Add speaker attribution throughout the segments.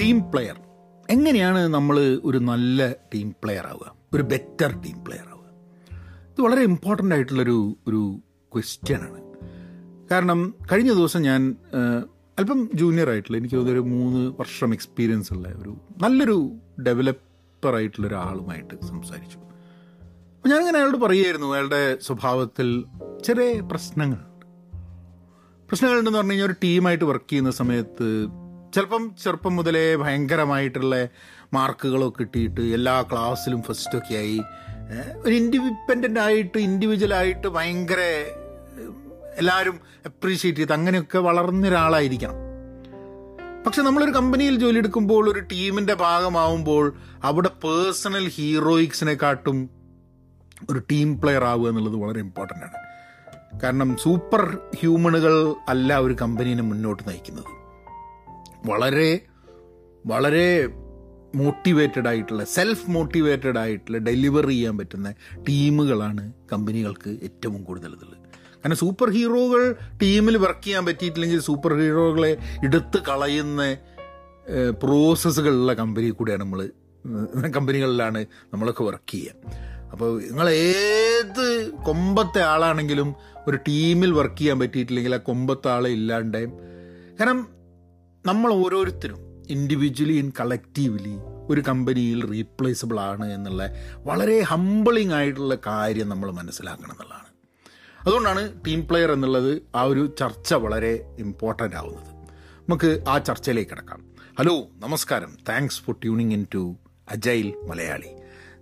Speaker 1: Team player എങ്ങനെയാണ് നമ്മൾ ഒരു നല്ല ടീം പ്ലെയർ ആവുക? ഒരു ബെറ്റർ ടീം പ്ലെയർ ആവുക? ഇത് വളരെ ഇമ്പോർട്ടന്റ് ആയിട്ടുള്ളൊരു ഒരു ക്വസ്റ്റ്യൻ ആണ്. കാരണം കഴിഞ്ഞ ദിവസം ഞാൻ അല്പം ജൂനിയർ ആയിട്ടുള്ള എനിക്ക് തോന്നിയൊരു മൂന്ന് വർഷം എക്സ്പീരിയൻസ് ഉള്ള ഒരു നല്ലൊരു ഡെവലപ്പർ ആയിട്ടുള്ള ഒരാളുമായിട്ട് സംസാരിച്ചു. അപ്പോൾ ഞാനിങ്ങനെ അയാളോട് പറയുമായിരുന്നു അയാളുടെ സ്വഭാവത്തിൽ ചെറിയ പ്രശ്നങ്ങളുണ്ട്. പ്രശ്നങ്ങളുണ്ടെന്ന് പറഞ്ഞു കഴിഞ്ഞാൽ ഒരു ടീമായിട്ട് വർക്ക് ചെയ്യുന്ന സമയത്ത് ചിലപ്പം ചെറുപ്പം മുതലേ ഭയങ്കരമായിട്ടുള്ള മാർക്കുകളൊക്കെ കിട്ടിയിട്ട് എല്ലാ ക്ലാസ്സിലും ഫസ്റ്റൊക്കെ ആയി. ഒരു ഇൻഡിപെൻഡന്റ് ആയിട്ട് ഇൻഡിവിജ്വലായിട്ട് ഭയങ്കര എല്ലാവരും അപ്രീഷിയേറ്റ് ചെയ്ത് അങ്ങനെയൊക്കെ വളർന്ന ഒരാളായിരിക്കണം. പക്ഷെ നമ്മളൊരു കമ്പനിയിൽ ജോലി എടുക്കുമ്പോൾ ഒരു ടീമിന്റെ ഭാഗമാവുമ്പോൾ അവിടെ പേഴ്സണൽ ഹീറോയിക്സിനെക്കാട്ടും ഒരു ടീം പ്ലെയർ ആവുക എന്നുള്ളത് വളരെ ഇമ്പോർട്ടന്റ് ആണ്. കാരണം സൂപ്പർ ഹ്യൂമണുകൾ അല്ല ഒരു കമ്പനീനെ മുന്നോട്ട് നയിക്കുന്നത്. വളരെ വളരെ മോട്ടിവേറ്റഡ് ആയിട്ടുള്ള സെൽഫ് മോട്ടിവേറ്റഡ് ആയിട്ടുള്ള ഡെലിവറി ചെയ്യാൻ പറ്റുന്ന ടീമുകളാണ് കമ്പനികൾക്ക് ഏറ്റവും കൂടുതൽ ഇതുള്ളത് കാരണം സൂപ്പർ ഹീറോകൾ ടീമിൽ വർക്ക് ചെയ്യാൻ പറ്റിയിട്ടില്ലെങ്കിൽ സൂപ്പർ ഹീറോകളെ എടുത്ത് കളയുന്ന പ്രോസസ്സുകളുള്ള കമ്പനി കൂടെയാണ് നമ്മൾ കമ്പനികളിലാണ് നമ്മളൊക്കെ വർക്ക് ചെയ്യുക. അപ്പോൾ നിങ്ങൾ ഏത് കൊമ്പത്തെ ആളാണെങ്കിലും ഒരു ടീമിൽ വർക്ക് ചെയ്യാൻ പറ്റിയിട്ടില്ലെങ്കിൽ ആ കൊമ്പത്തെ ആളെ ഇല്ലാണ്ടേയും കാരണം നമ്മൾ ഓരോരുത്തരും ഇൻഡിവിജ്വലി ഇൻ കളക്റ്റീവ്ലി ഒരു കമ്പനിയിൽ റീപ്ലേസബിൾ ആണ് എന്നുള്ള വളരെ ഹംബിളിംഗ് ആയിട്ടുള്ള കാര്യം നമ്മൾ മനസ്സിലാക്കണം എന്നുള്ളതാണ്. അതുകൊണ്ടാണ് ടീം പ്ലെയർ എന്നുള്ളത് ആ ഒരു ചർച്ച വളരെ ഇമ്പോർട്ടന്റ് ആവുന്നത്. നമുക്ക് ആ ചർച്ചയിലേക്ക് കിടക്കാം. ഹലോ നമസ്കാരം. Thanks for tuning in to Agile Malayali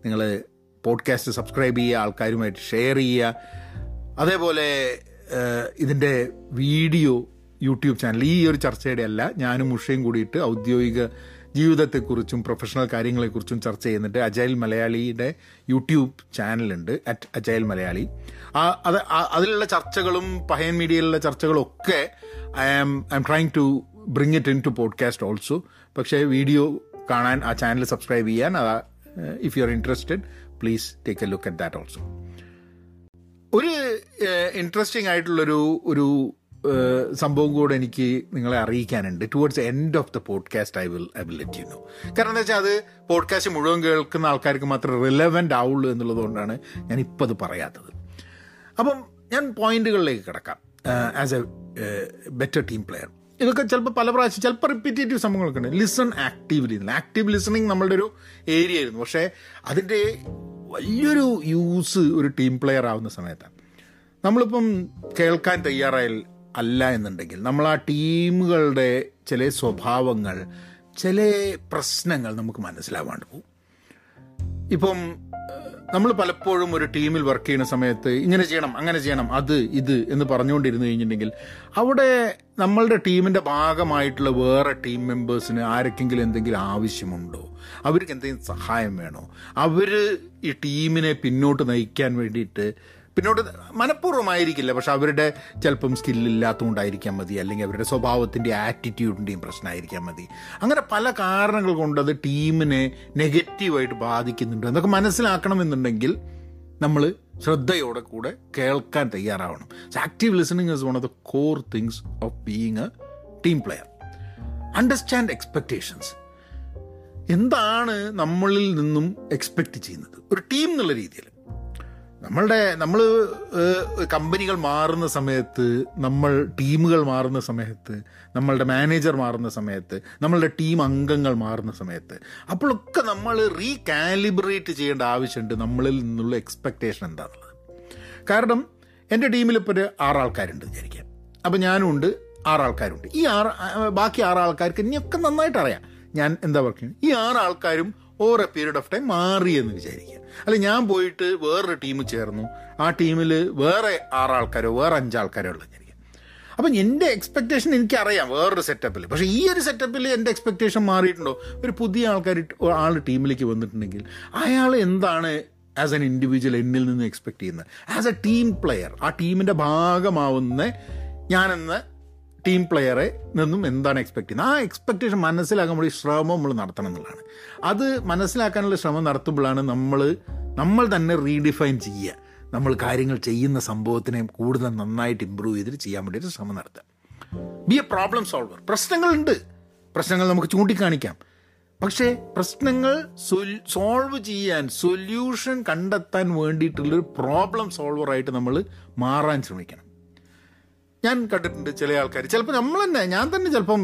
Speaker 1: നിങ്ങൾ പോഡ്കാസ്റ്റ് സബ്സ്ക്രൈബ് ചെയ്യുക ആൾക്കാരുമായിട്ട് ഷെയർ ചെയ്യുക. അതേപോലെ ഇതിന്റെ വീഡിയോ യൂട്യൂബ് ചാനൽ. ഈ ഒരു ചർച്ചയുടെ അല്ല ഞാനും ഉഷയും കൂടിയിട്ട് ഔദ്യോഗിക ജീവിതത്തെക്കുറിച്ചും പ്രൊഫഷണൽ കാര്യങ്ങളെക്കുറിച്ചും ചർച്ച ചെയ്യുന്നുണ്ട്. അജയൽ മലയാളിയുടെ യൂട്യൂബ് ചാനലുണ്ട് അറ്റ് അജയൽ മലയാളി. ആ അത് അതിലുള്ള ചർച്ചകളും പഹയൻ മീഡിയയിലുള്ള ചർച്ചകളും ഒക്കെ I am I'm trying to bring it into podcast also പക്ഷേ വീഡിയോ കാണാൻ ആ ചാനൽ സബ്സ്ക്രൈബ് ചെയ്യാൻ if you are interested please take a look at that also ഒരു ഇൻട്രസ്റ്റിംഗ് ആയിട്ടുള്ളൊരു ഒരു സംഭവം കൂടെ എനിക്ക് നിങ്ങളെ അറിയിക്കാനുണ്ട്. Towards end of the podcast I will I will let you know കാരണം എന്താ വെച്ചാൽ അത് പോഡ്കാസ്റ്റ് മുഴുവൻ കേൾക്കുന്ന ആൾക്കാർക്ക് മാത്രം റിലവന്റ് ആവുള്ളൂ എന്നുള്ളത് കൊണ്ടാണ് ഞാൻ ഇപ്പം അത് പറയാത്തത്. അപ്പം ഞാൻ പോയിന്റുകളിലേക്ക് കിടക്കാം. As a better team player ഇതൊക്കെ ചിലപ്പോൾ പല പ്രാവശ്യം ചിലപ്പോൾ റിപ്പീറ്റേറ്റീവ് സംഭവങ്ങളൊക്കെ ഉണ്ട്. ലിസൺ ആക്റ്റീവ്ലി ആക്റ്റീവ് ലിസണിങ് നമ്മളുടെ ഒരു ഏരിയ ആയിരുന്നു. പക്ഷേ അതിന്റെ വലിയൊരു യൂസ് ഒരു ടീം പ്ലെയർ ആവുന്ന സമയത്താണ്. നമ്മളിപ്പം കേൾക്കാൻ തയ്യാറായാൽ അല്ല എന്നുണ്ടെങ്കിൽ നമ്മൾ ആ ടീമുകളുടെ ചില സ്വഭാവങ്ങൾ ചില പ്രശ്നങ്ങൾ നമുക്ക് മനസ്സിലാവാണ്ട് പോകും. ഇപ്പം നമ്മൾ പലപ്പോഴും ഒരു ടീമിൽ വർക്ക് ചെയ്യുന്ന സമയത്ത് ഇങ്ങനെ ചെയ്യണം അങ്ങനെ ചെയ്യണം അത് ഇത് എന്ന് പറഞ്ഞുകൊണ്ടിരുന്നു കഴിഞ്ഞിട്ടുണ്ടെങ്കിൽ അവിടെ നമ്മളുടെ ടീമിന്റെ ഭാഗമായിട്ടുള്ള വേറെ ടീം മെമ്പേഴ്സിന് ആരൊക്കെങ്കിലും എന്തെങ്കിലും ആവശ്യമുണ്ടോ? അവർക്ക് എന്തെങ്കിലും സഹായം വേണോ? അവർ ഈ ടീമിനെ പിന്നോട്ട് നയിക്കാൻ വേണ്ടിയിട്ട് പിന്നോട്ട് മനഃപൂർവമായിരിക്കില്ല. പക്ഷെ അവരുടെ ചിലപ്പം സ്കില്ലില്ലാത്തതുകൊണ്ടായിരിക്കാൻ മതി. അല്ലെങ്കിൽ അവരുടെ സ്വഭാവത്തിന്റെ ആറ്റിറ്റ്യൂഡിന്റെയും പ്രശ്നമായിരിക്കാൻ മതി. അങ്ങനെ പല കാരണങ്ങൾ കൊണ്ട് അത് ടീമിനെ നെഗറ്റീവായിട്ട് ബാധിക്കുന്നുണ്ട്. എന്നൊക്കെ മനസ്സിലാക്കണമെന്നുണ്ടെങ്കിൽ നമ്മൾ ശ്രദ്ധയോടെ കൂടെ കേൾക്കാൻ തയ്യാറാവണം. Active listening is one of the core things of being a team player understand expectations എന്താണ് നമ്മളിൽ നിന്നും എക്സ്പെക്റ്റ് ചെയ്യുന്നത്? ഒരു ടീം എന്നുള്ള രീതിയിൽ. നമ്മളുടെ നമ്മൾ കമ്പനികൾ മാറുന്ന സമയത്ത് നമ്മൾ ടീമുകൾ മാറുന്ന സമയത്ത് നമ്മളുടെ മാനേജർ മാറുന്ന സമയത്ത് നമ്മളുടെ ടീം അംഗങ്ങൾ മാറുന്ന സമയത്ത് അപ്പോഴൊക്കെ നമ്മൾ റീകാലിബ്രേറ്റ് ചെയ്യേണ്ട ആവശ്യമുണ്ട് നമ്മളിൽ നിന്നുള്ള എക്സ്പെക്റ്റേഷൻ എന്താണെന്നുള്ളത് കാരണം എന്റെ ടീമിൽ ഇപ്പോൾ ഒരു ആറാൾക്കാരുണ്ട് വിചാരിക്കാം. അപ്പോൾ ഞാനും ഉണ്ട് ആറാൾക്കാരുണ്ട്. ഈ ആറ് ബാക്കി ആറാൾക്കാർക്ക് ഇനിയൊക്കെ നന്നായിട്ട് അറിയാം. ഞാൻ എന്താ പറയുക ഈ ആറാൾക്കാരും over a period of time മാറി എന്ന് വിചാരിക്കുക. അല്ല ഞാൻ പോയിട്ട് വേറൊരു ടീം ചേർന്നു. ആ ടീമിൽ വേറെ ആറാൾക്കാരോ വേറെ അഞ്ചാൾക്കാരോ ഉള്ളത് വിചാരിക്കുക. അപ്പം എന്റെ എക്സ്പെക്റ്റേഷൻ എനിക്കറിയാം വേറൊരു സെറ്റപ്പിൽ പക്ഷേ ഈ ഒരു സെറ്റപ്പിൽ എന്റെ എക്സ്പെക്റ്റേഷൻ മാറിയിട്ടുണ്ടോ? ഒരു പുതിയ ആൾക്കാർ ആൾ ടീമിലേക്ക് വന്നിട്ടുണ്ടെങ്കിൽ അയാൾ എന്താണ് ആസ് എൻ ഇൻഡിവിജ്വൽ എന്നിൽ നിന്ന് എക്സ്പെക്ട് ചെയ്യുന്നത്? ആസ് എ ടീം പ്ലെയർ ആ ടീമിന്റെ ഭാഗമാവുന്ന ഞാനെന്ന ടീം പ്ലെയറെ നിന്നും എന്താണ് എക്സ്പെക്ട് ചെയ്യുന്നത്? ആ എക്സ്പെക്റ്റേഷൻ മനസ്സിലാക്കാൻ വേണ്ടി ശ്രമം നമ്മൾ നടത്തണം എന്നുള്ളതാണ്. അത് മനസ്സിലാക്കാനുള്ള ശ്രമം നടത്തുമ്പോഴാണ് നമ്മൾ നമ്മൾ തന്നെ റീഡിഫൈൻ ചെയ്യുക. നമ്മൾ കാര്യങ്ങൾ ചെയ്യുന്ന സംഭവത്തിനെ കൂടുതൽ നന്നായിട്ട് ഇമ്പ്രൂവ് ചെയ്തിട്ട് ചെയ്യാൻ വേണ്ടിയിട്ട് ശ്രമം നടത്തുക. ബി എ പ്രോബ്ലം സോൾവർ പ്രശ്നങ്ങളുണ്ട്. പ്രശ്നങ്ങൾ നമുക്ക് ചൂണ്ടിക്കാണിക്കാം. പക്ഷേ പ്രശ്നങ്ങൾ സോൾവ് ചെയ്യാൻ സൊല്യൂഷൻ കണ്ടെത്താൻ വേണ്ടിയിട്ടുള്ളൊരു പ്രോബ്ലം സോൾവറായിട്ട് നമ്മൾ മാറാൻ ശ്രമിക്കണം. ഞാൻ കണ്ടിട്ടുണ്ട് ചില ആൾക്കാർ. ചിലപ്പോൾ നമ്മൾ തന്നെ ഞാൻ തന്നെ ചിലപ്പം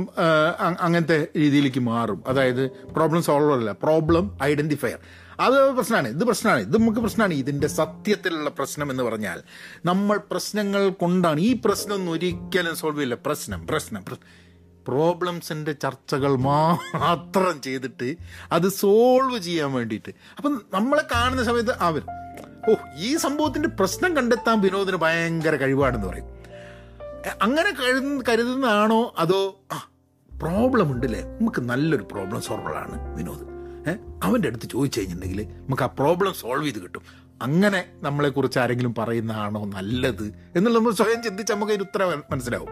Speaker 1: അങ്ങനത്തെ രീതിയിലേക്ക് മാറും. അതായത് പ്രോബ്ലം സോൾവർ അല്ല പ്രോബ്ലം ഐഡന്റിഫയർ അത് പ്രശ്നമാണ് ഇത് പ്രശ്നമാണ് ഇത് നമുക്ക് പ്രശ്നമാണ് ഇതിന്റെ സത്യത്തിലുള്ള പ്രശ്നം എന്ന് പറഞ്ഞാൽ നമ്മൾ പ്രശ്നങ്ങൾ കൊണ്ടാണ് ഈ പ്രശ്നം ഒരിക്കലും സോൾവ് ചെയ്യില്ല. പ്രശ്നം പ്രശ്നം പ്രോബ്ലംസിന്റെ ചർച്ചകൾ മാത്രം ചെയ്തിട്ട് അത് സോൾവ് ചെയ്യാൻ വേണ്ടിയിട്ട്. അപ്പം നമ്മളെ കാണുന്ന സമയത്ത് അവർ ഓ ഈ സംഭവത്തിന്റെ പ്രശ്നം കണ്ടെത്താൻ വിനോദിന് ഭയങ്കര കഴിവാണെന്ന് പറയും. അങ്ങനെ കരുതുന്ന കരുതുന്നതാണോ അതോ ആ പ്രോബ്ലം ഉണ്ടല്ലേ നമുക്ക് നല്ലൊരു പ്രോബ്ലം സോൾവറാണ് വിനോദ്. ഏഹ് അവന്റെ അടുത്ത് ചോദിച്ചു കഴിഞ്ഞിട്ടുണ്ടെങ്കിൽ നമുക്ക് ആ പ്രോബ്ലം സോൾവ് ചെയ്ത് കിട്ടും. അങ്ങനെ നമ്മളെക്കുറിച്ച് ആരെങ്കിലും പറയുന്നതാണോ നല്ലത് എന്നുള്ള നമ്മൾ സ്വയം ചിന്തിച്ച് നമുക്ക് അതിന് ഉത്തരം മനസ്സിലാവും.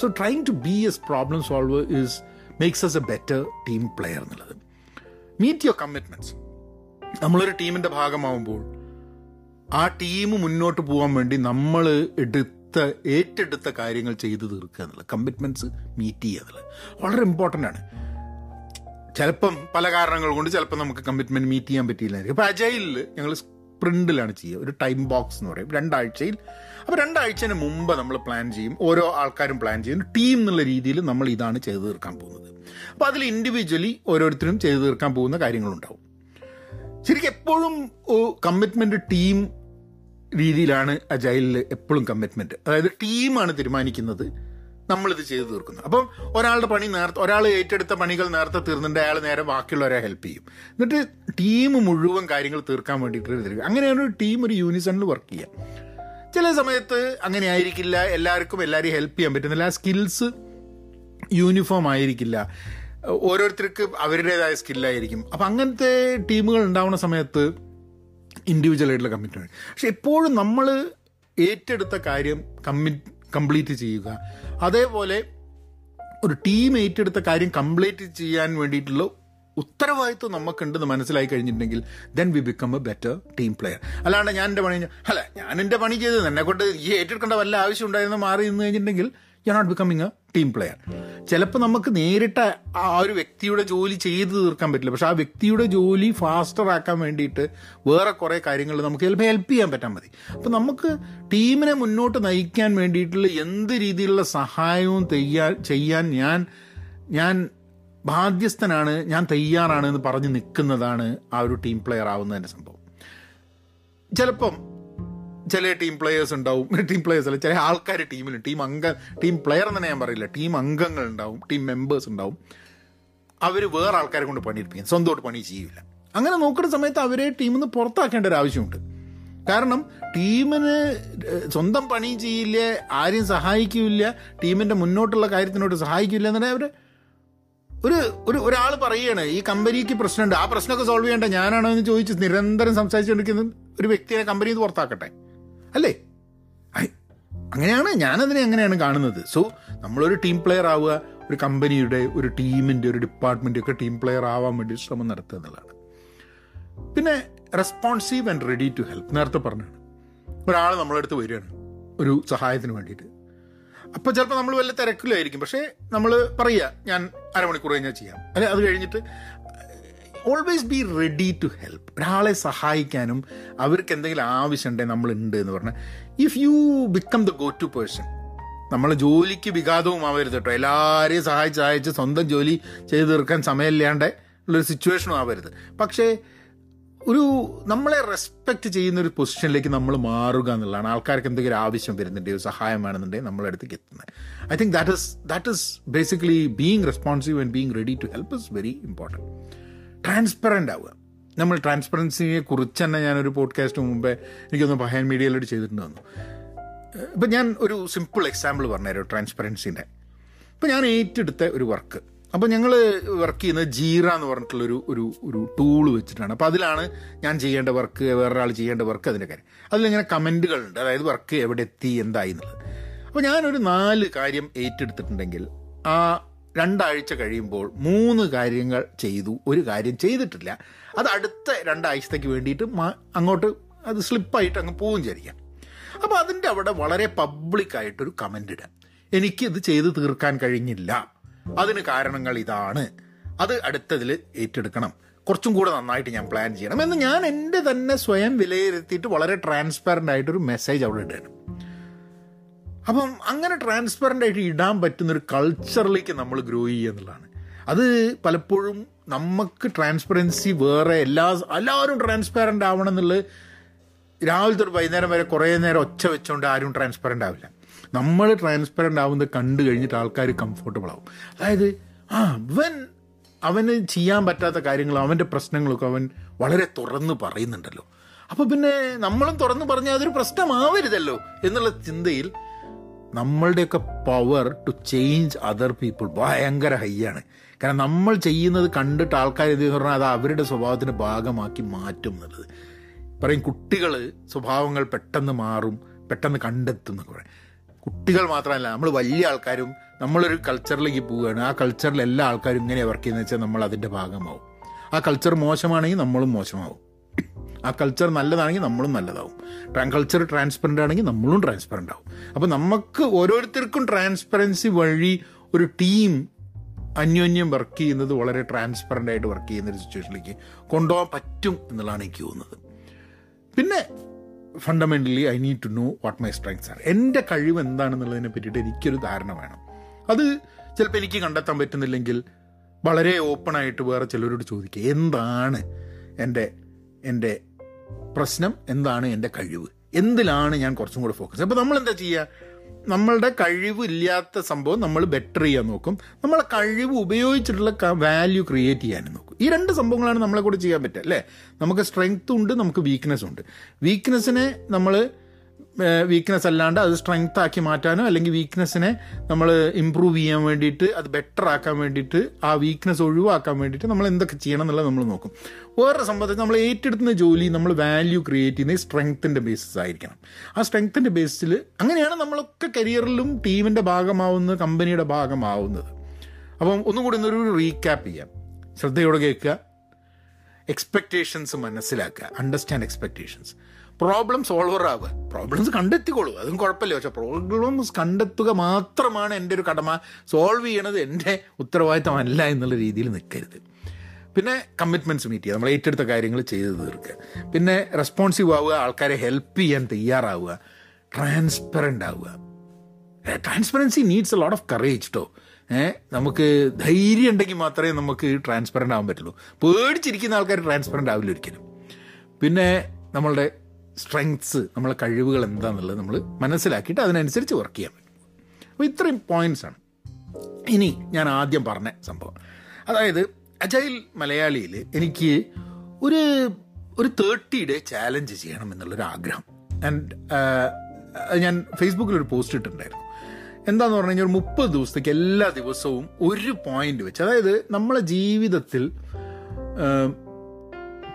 Speaker 1: So trying to be as problem solve is makes us a better team player എന്നുള്ളത്. മീറ്റ് യുവർ കമ്മിറ്റ്മെന്റ്സ് നമ്മളൊരു ടീമിന്റെ ഭാഗമാവുമ്പോൾ ആ ടീം മുന്നോട്ട് പോകാൻ വേണ്ടി നമ്മൾ എടുത്ത ഏറ്റെടുത്ത കാര്യങ്ങൾ ചെയ്തു തീർക്കുക എന്നുള്ളത് കമ്മിറ്റ്മെന്റ്സ് മീറ്റ് ചെയ്യുക എന്നുള്ളത്. വളരെ ഇമ്പോർട്ടന്റ് ആണ്. ചിലപ്പം പല കാരണങ്ങൾ കൊണ്ട് ചിലപ്പോൾ നമുക്ക് കമ്മിറ്റ്മെന്റ് മീറ്റ് ചെയ്യാൻ പറ്റിയില്ലായിരിക്കും. അപ്പോൾ അജൈലിൽ ഞങ്ങൾ സ്പ്രിന്റിലാണ് ചെയ്യുക. ഒരു ടൈം ബോക്സ് എന്ന് പറയും. രണ്ടാഴ്ചയിൽ. അപ്പോൾ രണ്ടാഴ്ചന് മുമ്പ് നമ്മൾ പ്ലാൻ ചെയ്യും. ഓരോ ആൾക്കാരും പ്ലാൻ ചെയ്യും. ടീം എന്നുള്ള രീതിയിൽ നമ്മൾ ഇതാണ് ചെയ്തു തീർക്കാൻ പോകുന്നത്. അപ്പോൾ അതിൽ ഇൻഡിവിജ്വലി ഓരോരുത്തരും ചെയ്തു തീർക്കാൻ പോകുന്ന കാര്യങ്ങളുണ്ടാവും. ശരിക്കും എപ്പോഴും കമ്മിറ്റ്മെന്റ് ടീം രീതിയിലാണ് അജൈലിൽ എപ്പോഴും കമ്മിറ്റ്മെന്റ് അതായത് ടീമാണ് തീരുമാനിക്കുന്നത് നമ്മളിത് ചെയ്തു തീർക്കുന്നത്. അപ്പം ഒരാളുടെ പണി നേരത്തെ ഒരാൾ ഏറ്റെടുത്ത പണികൾ നേരത്തെ തീർന്നിട്ട് അയാൾ നേരെ ബാക്കിയുള്ളവരെ ഹെൽപ്പ് ചെയ്യും. എന്നിട്ട് ടീം മുഴുവൻ കാര്യങ്ങൾ തീർക്കാൻ വേണ്ടിയിട്ട് തീർക്കുക അങ്ങനെയാണ് ഒരു ടീം ഒരു യൂണിസണിൽ വർക്ക് ചെയ്യുക ചില സമയത്ത് അങ്ങനെ ആയിരിക്കില്ല. എല്ലാവർക്കും എല്ലാവരെയും ഹെൽപ്പ് ചെയ്യാൻ പറ്റുന്നില്ല. സ്കിൽസ് യൂണിഫോം ആയിരിക്കില്ല. ഓരോരുത്തർക്ക് അവരുടേതായ സ്കില്ലായിരിക്കും അപ്പം അങ്ങനത്തെ ടീമുകൾ ഉണ്ടാവുന്ന സമയത്ത് ഇൻഡിവിജ്വൽ ആയിട്ടുള്ള കമ്മിറ്റ്മെന്റ് പക്ഷെ എപ്പോഴും നമ്മൾ ഏറ്റെടുത്ത കാര്യം കമ്മിറ്റ് കംപ്ലീറ്റ് ചെയ്യുക. അതേപോലെ ഒരു ടീം ഏറ്റെടുത്ത കാര്യം കംപ്ലീറ്റ് ചെയ്യാൻ വേണ്ടിയിട്ടുള്ള ഉത്തരവാദിത്വം നമുക്കുണ്ടെന്ന് മനസ്സിലായി കഴിഞ്ഞിട്ടുണ്ടെങ്കിൽ then we become a better team player അല്ലാണ്ട് ഞാൻ എന്റെ പണി അല്ല ഞാൻ എന്റെ പണി ചെയ്തത് എന്നെ കൊണ്ട് ഈ ഏറ്റെടുക്കേണ്ട വല്ല ആവശ്യം ഉണ്ടായിരുന്നു മാറി നിന്ന് കഴിഞ്ഞിട്ടുണ്ടെങ്കിൽ you not becoming a team player ചിലപ്പോൾ നമുക്ക് നേരിട്ട് ആ ഒരു വ്യക്തിയുടെ ജോലി ചെയ്ത് തീർക്കാൻ പറ്റില്ല. പക്ഷെ ആ വ്യക്തിയുടെ ജോലി ഫാസ്റ്റർ ആക്കാൻ വേണ്ടിയിട്ട് വേറെ കുറേ കാര്യങ്ങൾ നമുക്ക് ചിലപ്പോൾ ഹെൽപ്പ് ചെയ്യാൻ പറ്റാൻ മതി. അപ്പോൾ നമുക്ക് ടീമിനെ മുന്നോട്ട് നയിക്കാൻ വേണ്ടിയിട്ടുള്ള എന്ത് രീതിയിലുള്ള സഹായവും തെയ്യാ ചെയ്യാൻ ഞാൻ ഞാൻ ബാധ്യസ്ഥനാണ് ഞാൻ തയ്യാറാണ് എന്ന് പറഞ്ഞ് നിൽക്കുന്നതാണ് ആ ഒരു ടീം പ്ലെയർ ആവുന്നതിന്റെ സംഭവം. ചിലപ്പം ചില ടീം പ്ലെയേഴ്സ് ഉണ്ടാവും. ടീം പ്ലെയേഴ്സ് അല്ല ചില ആൾക്കാർ ടീമിൽ ടീം അംഗ ടീം പ്ലെയർ എന്ന് ഞാൻ പറയില്ല. ടീം അംഗങ്ങൾ ഉണ്ടാവും ടീം മെമ്പേഴ്സ് ഉണ്ടാവും. അവർ വേറെ ആൾക്കാരെ കൊണ്ട് പണിയെടുപ്പിക്കും. സ്വന്തമായിട്ട് പണി ചെയ്യില്ല അങ്ങനെ നോക്കുന്ന സമയത്ത് അവരെ ടീമിൽ നിന്ന് പുറത്താക്കേണ്ട ഒരു ആവശ്യമുണ്ട്. കാരണം ടീമിന് സ്വന്തം പണി ചെയ്യില്ല ആരെയും സഹായിക്കില്ല ടീമിന്റെ മുന്നോട്ടുള്ള കാര്യത്തിനോട് സഹായിക്കില്ല എന്നുണ്ടെങ്കിൽ അവർ ഒരു ഒരു ഒരാൾ പറയുകയാണ് ഈ കമ്പനിക്ക് പ്രശ്നമുണ്ട്. ആ പ്രശ്നമൊക്കെ സോൾവ് ചെയ്യേണ്ട. ഞാനാണോ എന്ന് ചോദിച്ച് നിരന്തരം സംസാരിച്ചുകൊണ്ടിരിക്കുന്ന ഒരു വ്യക്തിയെ കമ്പനിയിൽ നിന്ന് പുറത്താക്കട്ടെ. അല്ലേ? അങ്ങനെയാണ് ഞാനതിനെ അങ്ങനെയാണ് കാണുന്നത്? സോ നമ്മളൊരു ടീം പ്ലെയർ ആവുക ഒരു കമ്പനിയുടെ ഒരു ടീമിന്റെ ഒരു ഡിപ്പാർട്ട്മെന്റ് ഒക്കെ ടീം പ്ലെയർ ആവാൻ വേണ്ടി ശ്രമം നടത്തുക എന്നുള്ളതാണ്. പിന്നെ responsive and ready to help നേരത്തെ പറഞ്ഞാണ് ഒരാൾ നമ്മളടുത്ത് വരികയാണ് ഒരു സഹായത്തിന് വേണ്ടിയിട്ട്. അപ്പോൾ ചിലപ്പോൾ നമ്മൾ വല്ല തിരക്കിലായിരിക്കും. പക്ഷേ നമ്മൾ പറയുക ഞാൻ അരമണിക്കൂർ കഴിഞ്ഞാൽ ചെയ്യാം. അല്ലെ അത് കഴിഞ്ഞിട്ട് always be ready to help ഒരാളെ സഹായിക്കാനും അവർക്ക് എന്തെങ്കിലും ആവശ്യമുണ്ടെങ്കിൽ നമ്മൾ ഉണ്ട് എന്ന് പറഞ്ഞാൽ if you become the go to person നമ്മൾ ജോലിക്ക് വിഘാതവും ആവരുത് കേട്ടോ. എല്ലാവരെയും സഹായിച്ച് സഹായിച്ച് സ്വന്തം ജോലി ചെയ്തു തീർക്കാൻ സമയമില്ലാണ്ട് ഉള്ളൊരു സിറ്റുവേഷനും ആവരുത്. പക്ഷേ ഒരു നമ്മളെ റെസ്പെക്റ്റ് ചെയ്യുന്ന ഒരു പൊസിഷനിലേക്ക് നമ്മൾ മാറുക എന്നുള്ളതാണ്. ആൾക്കാർക്ക് എന്തെങ്കിലും ആവശ്യം വരുന്നുണ്ട് ഒരു സഹായം വേണമെന്നുണ്ടെങ്കിൽ നമ്മളെ അടുത്തേക്ക് എത്തുന്നത്. I think that is that is basically being responsive and being ready to help is very important transparent ആവുക. നമ്മൾ ട്രാൻസ്പെറൻസിയെ കുറിച്ച് തന്നെ ഞാനൊരു പോഡ്കാസ്റ്റ് മുമ്പേ എനിക്കൊന്ന് പഹയൻ മീഡിയയിലോട്ട് ചെയ്തിട്ടുണ്ട് വന്നു ഇപ്പം ഞാൻ ഒരു സിമ്പിൾ എക്സാമ്പിൾ പറഞ്ഞുതരാം ട്രാൻസ്പെറൻസിന്റെ ഇപ്പം ഞാൻ ഏറ്റെടുത്ത ഒരു വർക്ക് അപ്പോൾ ഞങ്ങൾ വർക്ക് ചെയ്യുന്നത് ജീറ എന്ന് പറഞ്ഞിട്ടുള്ളൊരു ഒരു ഒരു ടൂൾ വെച്ചിട്ടാണ്. അപ്പോൾ അതിലാണ് ഞാൻ ചെയ്യേണ്ട വർക്ക് വേറൊരാൾ ചെയ്യേണ്ട വർക്ക് അതിന്റെ കാര്യം. അതിലിങ്ങനെ കമന്റുകളുണ്ട് അതായത് വർക്ക് എവിടെ എത്തി എന്തായി എന്നുള്ളത്. അപ്പോൾ ഞാനൊരു നാല് കാര്യം ഏറ്റെടുത്തിട്ടുണ്ടെങ്കിൽ ആ രണ്ടാഴ്ച കഴിയുമ്പോൾ മൂന്ന് കാര്യങ്ങൾ ചെയ്തു. ഒരു കാര്യം ചെയ്തിട്ടില്ല. അത് അടുത്ത രണ്ടാഴ്ചത്തേക്ക് വേണ്ടിയിട്ട് അങ്ങോട്ട് അത് സ്ലിപ്പായിട്ട് അങ്ങ് പോവും വിചാരിക്കാം. അപ്പോൾ അതിന്റെ അവിടെ വളരെ പബ്ലിക്കായിട്ടൊരു കമന്റ് ഇടാം. എനിക്കിത് ചെയ്ത് തീർക്കാൻ കഴിഞ്ഞില്ല. അതിന് കാരണങ്ങൾ ഇതാണ്. അത് അടുത്തതിൽ ഏറ്റെടുക്കണം. കുറച്ചും കൂടെ നന്നായിട്ട് ഞാൻ പ്ലാൻ ചെയ്യണം. എന്ന് ഞാൻ എന്റെ തന്നെ സ്വയം വിലയിരുത്തിയിട്ട് വളരെ ട്രാൻസ്പെറന്റ് ആയിട്ടൊരു മെസ്സേജ് അവിടെ ഇടുകയാണ് അപ്പം അങ്ങനെ ട്രാൻസ്പെറന്റ് ആയിട്ട് ഇടാൻ പറ്റുന്നൊരു കൾച്ചറിലേക്ക് നമ്മൾ ഗ്രോ ചെയ്യുക എന്നുള്ളതാണ്. അത് പലപ്പോഴും നമുക്ക് ട്രാൻസ്പെറൻസി വേറെ എല്ലാ എല്ലാവരും ട്രാൻസ്പെറന്റ് ആവണം എന്നുള്ളത് രാവിലെ തൊട്ട് വൈകുന്നേരം വരെ കുറേ നേരം ഒച്ച വെച്ചുകൊണ്ട് ആരും ട്രാൻസ്പെറന്റ് ആവില്ല. നമ്മൾ ട്രാൻസ്പെറന്റ് ആവുന്നത് കണ്ടു കഴിഞ്ഞിട്ട് ആൾക്കാർ കംഫർട്ടബിൾ ആവും. അതായത് ആ അവൻ അവന് ചെയ്യാൻ പറ്റാത്ത കാര്യങ്ങളും അവന്റെ പ്രശ്നങ്ങളൊക്കെ അവൻ വളരെ തുറന്ന് പറയുന്നുണ്ടല്ലോ. അപ്പോൾ പിന്നെ നമ്മളും തുറന്ന് പറഞ്ഞാൽ അതൊരു പ്രശ്നമാവരുതല്ലോ എന്നുള്ള ചിന്തയിൽ നമ്മളുടെയൊക്കെ power to change other people ഭയങ്കര ഹൈ ആണ്. കാരണം നമ്മൾ ചെയ്യുന്നത് കണ്ടിട്ട് ആൾക്കാർ ഇത് പറഞ്ഞാൽ അത് അവരുടെ സ്വഭാവത്തിന്റെ ഭാഗമാക്കി മാറ്റും എന്നുള്ളത്. പറയും കുട്ടികൾ സ്വഭാവങ്ങൾ പെട്ടെന്ന് മാറും പെട്ടെന്ന് കണ്ടെത്തും എന്നൊക്കെ പറയും. കുട്ടികൾ മാത്രമല്ല നമ്മൾ വലിയ ആൾക്കാരും നമ്മളൊരു കൾച്ചറിലേക്ക് പോവുകയാണ്. ആ കൾച്ചറിൽ എല്ലാ ആൾക്കാരും ഇങ്ങനെ വർക്ക് ചെയ്യുന്നത് വെച്ചാൽ നമ്മൾ അതിന്റെ ഭാഗമാവും. ആ കൾച്ചർ മോശമാണെങ്കിൽ നമ്മളും മോശമാവും. ആ കൾച്ചർ നല്ലതാണെങ്കിൽ നമ്മളും നല്ലതാവും. കൾച്ചർ ട്രാൻസ്പെറന്റ് ആണെങ്കിൽ നമ്മളും ട്രാൻസ്പെറന്റ് ആവും. അപ്പോൾ നമുക്ക് ഓരോരുത്തർക്കും ട്രാൻസ്പെറൻസി വഴി ഒരു ടീം അന്യോന്യം വർക്ക് ചെയ്യുന്നത് വളരെ ട്രാൻസ്പെറന്റ് ആയിട്ട് വർക്ക് ചെയ്യുന്ന ഒരു സിറ്റുവേഷനിലേക്ക് കൊണ്ടുപോകാൻ പറ്റും എന്നുള്ളതാണ് എനിക്ക് തോന്നുന്നത്. പിന്നെ fundamentally I need to know what my strengths are എന്റെ കഴിവ് എന്താണെന്നുള്ളതിനെ പറ്റിയിട്ട് എനിക്കൊരു ധാരണ വേണം. അത് ചിലപ്പോൾ എനിക്ക് കണ്ടെത്താൻ പറ്റുന്നില്ലെങ്കിൽ വളരെ ഓപ്പണായിട്ട് വേറെ ചിലരോട് ചോദിക്കുക എന്താണ് എന്റെ എന്റെ പ്രശ്നം എന്താണ് എന്റെ കഴിവ്? എന്തിലാണ് ഞാൻ കുറച്ചും കൂടെ ഫോക്കസ് അപ്പോൾ നമ്മൾ എന്താ ചെയ്യുക നമ്മളുടെ കഴിവ് ഇല്ലാത്ത സംഭവം നമ്മൾ ബെറ്റർ ചെയ്യാൻ നോക്കും. നമ്മളെ കഴിവ് ഉപയോഗിച്ചിട്ടുള്ള വാല്യൂ ക്രിയേറ്റ് ചെയ്യാനും നോക്കും. ഈ രണ്ട് സംഭവങ്ങളാണ് നമ്മളെ കൂടെ ചെയ്യാൻ പറ്റുക അല്ലേ? നമുക്ക് സ്ട്രെങ്ത്തും ഉണ്ട് നമുക്ക് വീക്ക്നെസ് ഉണ്ട്. വീക്ക്നെസ്സിനെ നമ്മൾ വീക്ക്നെസ് അല്ലാണ്ട് അത് സ്ട്രെങ്ത് ആക്കി മാറ്റാനോ അല്ലെങ്കിൽ വീക്ക്നെസ്സിനെ നമ്മൾ ഇമ്പ്രൂവ് ചെയ്യാൻ വേണ്ടിയിട്ട് അത് ബെറ്റർ ആക്കാൻ വേണ്ടിയിട്ട് ആ വീക്ക്നെസ് ഒഴിവാക്കാൻ വേണ്ടിയിട്ട് നമ്മൾ എന്തൊക്കെ ചെയ്യണം എന്നുള്ളത് നമ്മൾ നോക്കും. വേറെ സംബന്ധിച്ച് നമ്മൾ ഏറ്റെടുക്കുന്ന ജോലി നമ്മൾ വാല്യൂ ക്രിയേറ്റ് ചെയ്യുന്ന സ്ട്രെങ്ത്തിന്റെ ബേസിസ് ആയിരിക്കണം. ആ സ്ട്രെങ്ത്തിന്റെ ബേസിൽ അങ്ങനെയാണ് നമ്മളൊക്കെ കരിയറിലും ടീമിന്റെ ഭാഗമാവുന്നത് കമ്പനിയുടെ ഭാഗമാവുന്നത്. അപ്പം ഒന്നും കൂടി ഒന്നൊരു റീക്യാപ്പ് ചെയ്യാം. ശ്രദ്ധയോടെ കേൾക്കുക. എക്സ്പെക്റ്റേഷൻസ് മനസ്സിലാക്കുക. അണ്ടർസ്റ്റാൻഡ് എക്സ്പെക്റ്റേഷൻസ് പ്രോബ്ലം സോൾവർ ആവുക. പ്രോബ്ലംസ് കണ്ടെത്തിക്കോളൂ. അതും കുഴപ്പമില്ല. പക്ഷെ പ്രോബ്ലംസ് കണ്ടെത്തുക മാത്രമാണ് എന്റെ ഒരു കടമ. സോൾവ് ചെയ്യണത് എന്റെ ഉത്തരവാദിത്തമല്ല എന്നുള്ള രീതിയിൽ നിൽക്കരുത്. പിന്നെ കമ്മിറ്റ്മെന്റ്സ് മീറ്റ് ചെയ്യുക. നമ്മൾ ഏറ്റെടുത്ത കാര്യങ്ങൾ ചെയ്ത് തീർക്കുക. പിന്നെ റെസ്പോൺസീവ് ആവുക ആൾക്കാരെ ഹെൽപ്പ് ചെയ്യാൻ തയ്യാറാവുക. ട്രാൻസ്പെറന്റ് ആവുക. Transparency needs a lot of courage കേട്ടോ നമുക്ക് ധൈര്യം ഉണ്ടെങ്കിൽ മാത്രമേ നമുക്ക് ട്രാൻസ്പെറന്റ് ആവാൻ പറ്റുള്ളൂ. പേടിച്ചിരിക്കുന്ന ആൾക്കാർ ട്രാൻസ്പെറന്റ് ആവില്ല ഒരിക്കലും. പിന്നെ നമ്മളുടെ സ്ട്രെങ്ത്സ് നമ്മളെ കഴിവുകൾ എന്താണെന്നുള്ളത് നമ്മൾ മനസ്സിലാക്കിയിട്ട് അതിനനുസരിച്ച് വർക്ക് ചെയ്യാൻ പറ്റും. അപ്പോൾ ഇത്രയും ആണ്. ഇനി ഞാൻ ആദ്യം പറഞ്ഞ സംഭവം. അതായത് അജൈൽ മലയാളിയിൽ എനിക്ക് ഒരു ഒരു തേർട്ടി ഡേ ചാലഞ്ച് ചെയ്യണം എന്നുള്ളൊരു ആഗ്രഹം. ആൻഡ് ഞാൻ ഫേസ്ബുക്കിൽ ഒരു പോസ്റ്റ് ഇട്ടിട്ടുണ്ടായിരുന്നു. എന്താന്ന് പറഞ്ഞു കഴിഞ്ഞാൽ ഒരു മുപ്പത് ദിവസത്തേക്ക് എല്ലാ ദിവസവും ഒരു പോയിന്റ് വെച്ച് അതായത് നമ്മളെ ജീവിതത്തിൽ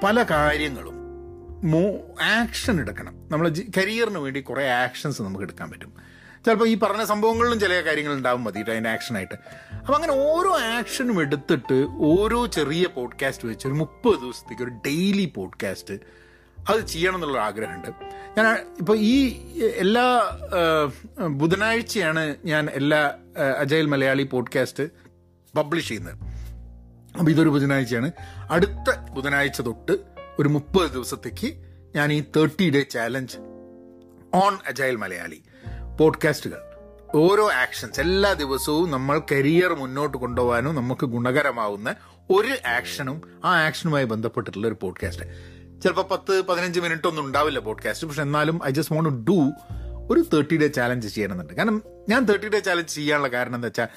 Speaker 1: പല കാര്യങ്ങളും മോ ആക്ഷൻ എടുക്കണം. നമ്മൾ കരിയറിന് വേണ്ടി കുറേ ആക്ഷൻസ് നമുക്ക് എടുക്കാൻ പറ്റും. ചിലപ്പോൾ ഈ പറഞ്ഞ സംഭവങ്ങളിലും ചില കാര്യങ്ങൾ ഉണ്ടാവും മതി അതിന്റെ ആക്ഷനായിട്ട് അപ്പം അങ്ങനെ ഓരോ ആക്ഷനും എടുത്തിട്ട് ഓരോ ചെറിയ പോഡ്കാസ്റ്റ് വെച്ച് ഒരു മുപ്പത് ദിവസത്തേക്ക് ഒരു ഡെയിലി പോഡ്കാസ്റ്റ് അത് ചെയ്യണം എന്നുള്ള ആഗ്രഹമുണ്ട്. ഞാൻ ഇപ്പോൾ ഈ എല്ലാ ബുധനാഴ്ചയാണ് ഞാൻ എല്ലാ അജയൽ മലയാളി പോഡ്കാസ്റ്റ് പബ്ലിഷ് ചെയ്യുന്നത്. അപ്പോൾ ഇതൊരു ബുധനാഴ്ചയാണ്. അടുത്ത ബുധനാഴ്ച തൊട്ട് ഒരു മുപ്പത് ദിവസത്തേക്ക് ഞാൻ ഈ thirty day challenge on Agile Malayali പോഡ്കാസ്റ്റുകൾ ഓരോ ആക്ഷൻസ് എല്ലാ ദിവസവും നമ്മൾ കരിയർ മുന്നോട്ട് കൊണ്ടുപോകാനും നമുക്ക് ഗുണകരമാവുന്ന ഒരു ആക്ഷനും ആ ആക്ഷനുമായി ബന്ധപ്പെട്ടിട്ടുള്ള ഒരു പോഡ്കാസ്റ്റ് ചിലപ്പോൾ പത്ത് പതിനഞ്ച് മിനിറ്റ് ഒന്നും ഉണ്ടാവില്ല പോഡ്കാസ്റ്റ് പക്ഷെ എന്നാലും I just want to do ഒരു തേർട്ടി ഡേ ചാലഞ്ച് ചെയ്യണമെന്നുണ്ട്. കാരണം ഞാൻ തേർട്ടി ഡേ ചാലഞ്ച് ചെയ്യാനുള്ള കാരണം എന്താ വെച്ചാൽ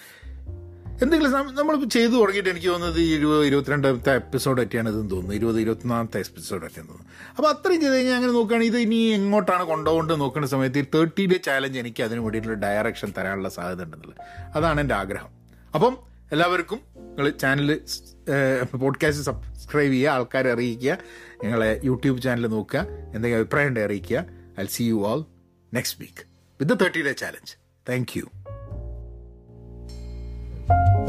Speaker 1: എന്തെങ്കിലും നമ്മളിപ്പോൾ ചെയ്തു തുടങ്ങിയിട്ട് എനിക്ക് തോന്നുന്നത് ഇരുപത് ഇരുപത്തിരണ്ടാമത്തെ എപ്പിസോഡ് ഒക്കെയാണ് ഇതെന്ന് തോന്നുന്നു. ഇരുപത് ഇരുപത്തിനാമത്തെ എപ്പിസോഡ് ഒക്കെയെന്ന് തോന്നുന്നു. അപ്പോൾ അത്രയും ചെയ്ത് കഴിഞ്ഞാൽ അങ്ങനെ നോക്കുകയാണെങ്കിൽ ഇത് ഇനി എങ്ങോട്ടാണ് കൊണ്ടുപോകൊണ്ട് നോക്കുന്ന സമയത്ത് ഈ തേർട്ടി ഡേ ചാലഞ്ച് എനിക്ക് അതിന് വേണ്ടിയിട്ടുള്ള ഡയറക്ഷൻ തരാനുള്ള സാധ്യത ഉണ്ടെന്നുള്ളത്. അതാണ് എന്റെ ആഗ്രഹം. അപ്പം എല്ലാവർക്കും നിങ്ങൾ ചാനൽ പോഡ്കാസ്റ്റ് സബ്സ്ക്രൈബ് ചെയ്യുക ആൾക്കാരെ അറിയിക്കുക ഞങ്ങളെ യൂട്യൂബ് ചാനൽ നോക്കുക എന്തെങ്കിലും അഭിപ്രായം ഉണ്ടെങ്കിൽ അറിയിക്കുക. I see you all next week with the thirty day challenge thank you thank you